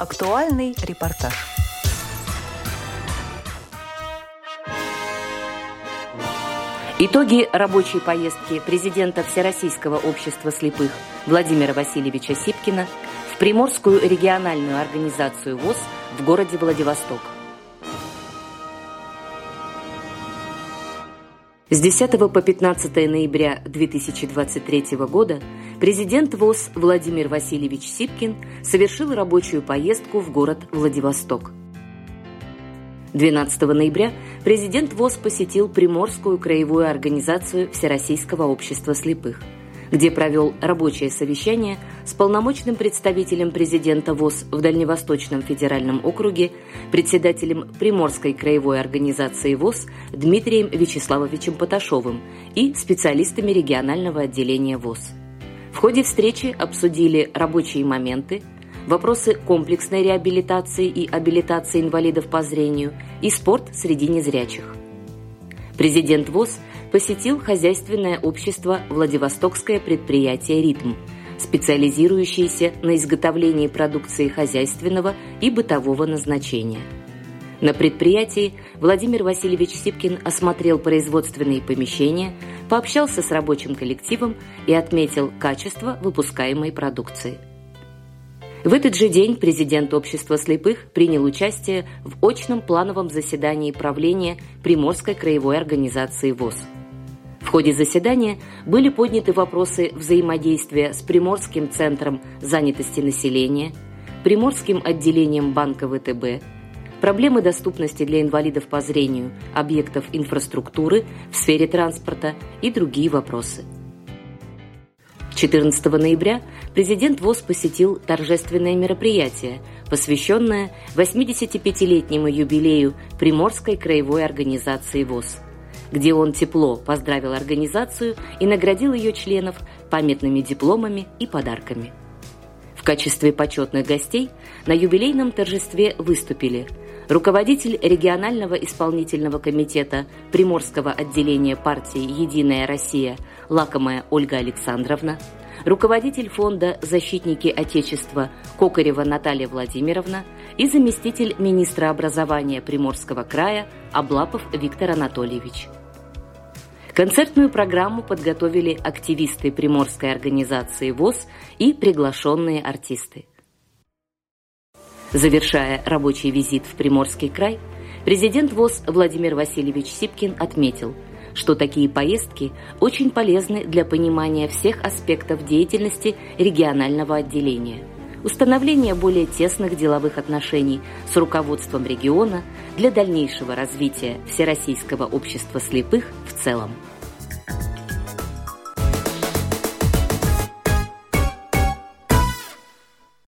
Актуальный репортаж. Итоги рабочей поездки президента Всероссийского общества слепых Владимира Васильевича Сипкина в Приморскую региональную организацию ВОЗ в городе Владивосток. С 10 по 15 ноября 2023 года президент ВОЗ Владимир Васильевич Сипкин совершил рабочую поездку в город Владивосток – 12 ноября президент ВОЗ посетил Приморскую краевую организацию Всероссийского общества слепых, где провел рабочее совещание с полномочным представителем президента ВОЗ в Дальневосточном федеральном округе, председателем Приморской краевой организации ВОЗ Дмитрием Вячеславовичем Поташовым и специалистами регионального отделения ВОЗ. Ходе встречи обсудили рабочие моменты, вопросы комплексной реабилитации и абилитации инвалидов по зрению и спорт среди незрячих. Президент ВОЗ посетил хозяйственное общество «Владивостокское предприятие «Ритм», специализирующееся на изготовлении продукции хозяйственного и бытового назначения. На предприятии Владимир Васильевич Сипкин осмотрел производственные помещения, пообщался с рабочим коллективом и отметил качество выпускаемой продукции – в этот же день президент Общества слепых принял участие в очном плановом заседании правления Приморской краевой организации ВОЗ. В ходе заседания были подняты вопросы взаимодействия с Приморским центром занятости населения, Приморским отделением Банка ВТБ, проблемы доступности для инвалидов по зрению объектов инфраструктуры в сфере транспорта и другие вопросы. 14 ноября президент ВОЗ посетил торжественное мероприятие, посвященное 85-летнему юбилею Приморской краевой организации ВОЗ, где он тепло поздравил организацию и наградил ее членов памятными дипломами и подарками. В качестве почетных гостей на юбилейном торжестве выступили руководитель регионального исполнительного комитета Приморского отделения партии «Единая Россия» Лакомая Ольга Александровна, руководитель фонда «Защитники Отечества» Кокарева Наталья Владимировна и заместитель министра образования Приморского края Облапов Виктор Анатольевич. Концертную программу подготовили активисты Приморской организации ВОЗ и приглашенные артисты. Завершая рабочий визит в Приморский край, президент ВОЗ Владимир Васильевич Сипкин отметил – что такие поездки очень полезны для понимания всех аспектов деятельности регионального отделения, установления более тесных деловых отношений с руководством региона для дальнейшего развития Всероссийского общества слепых в целом.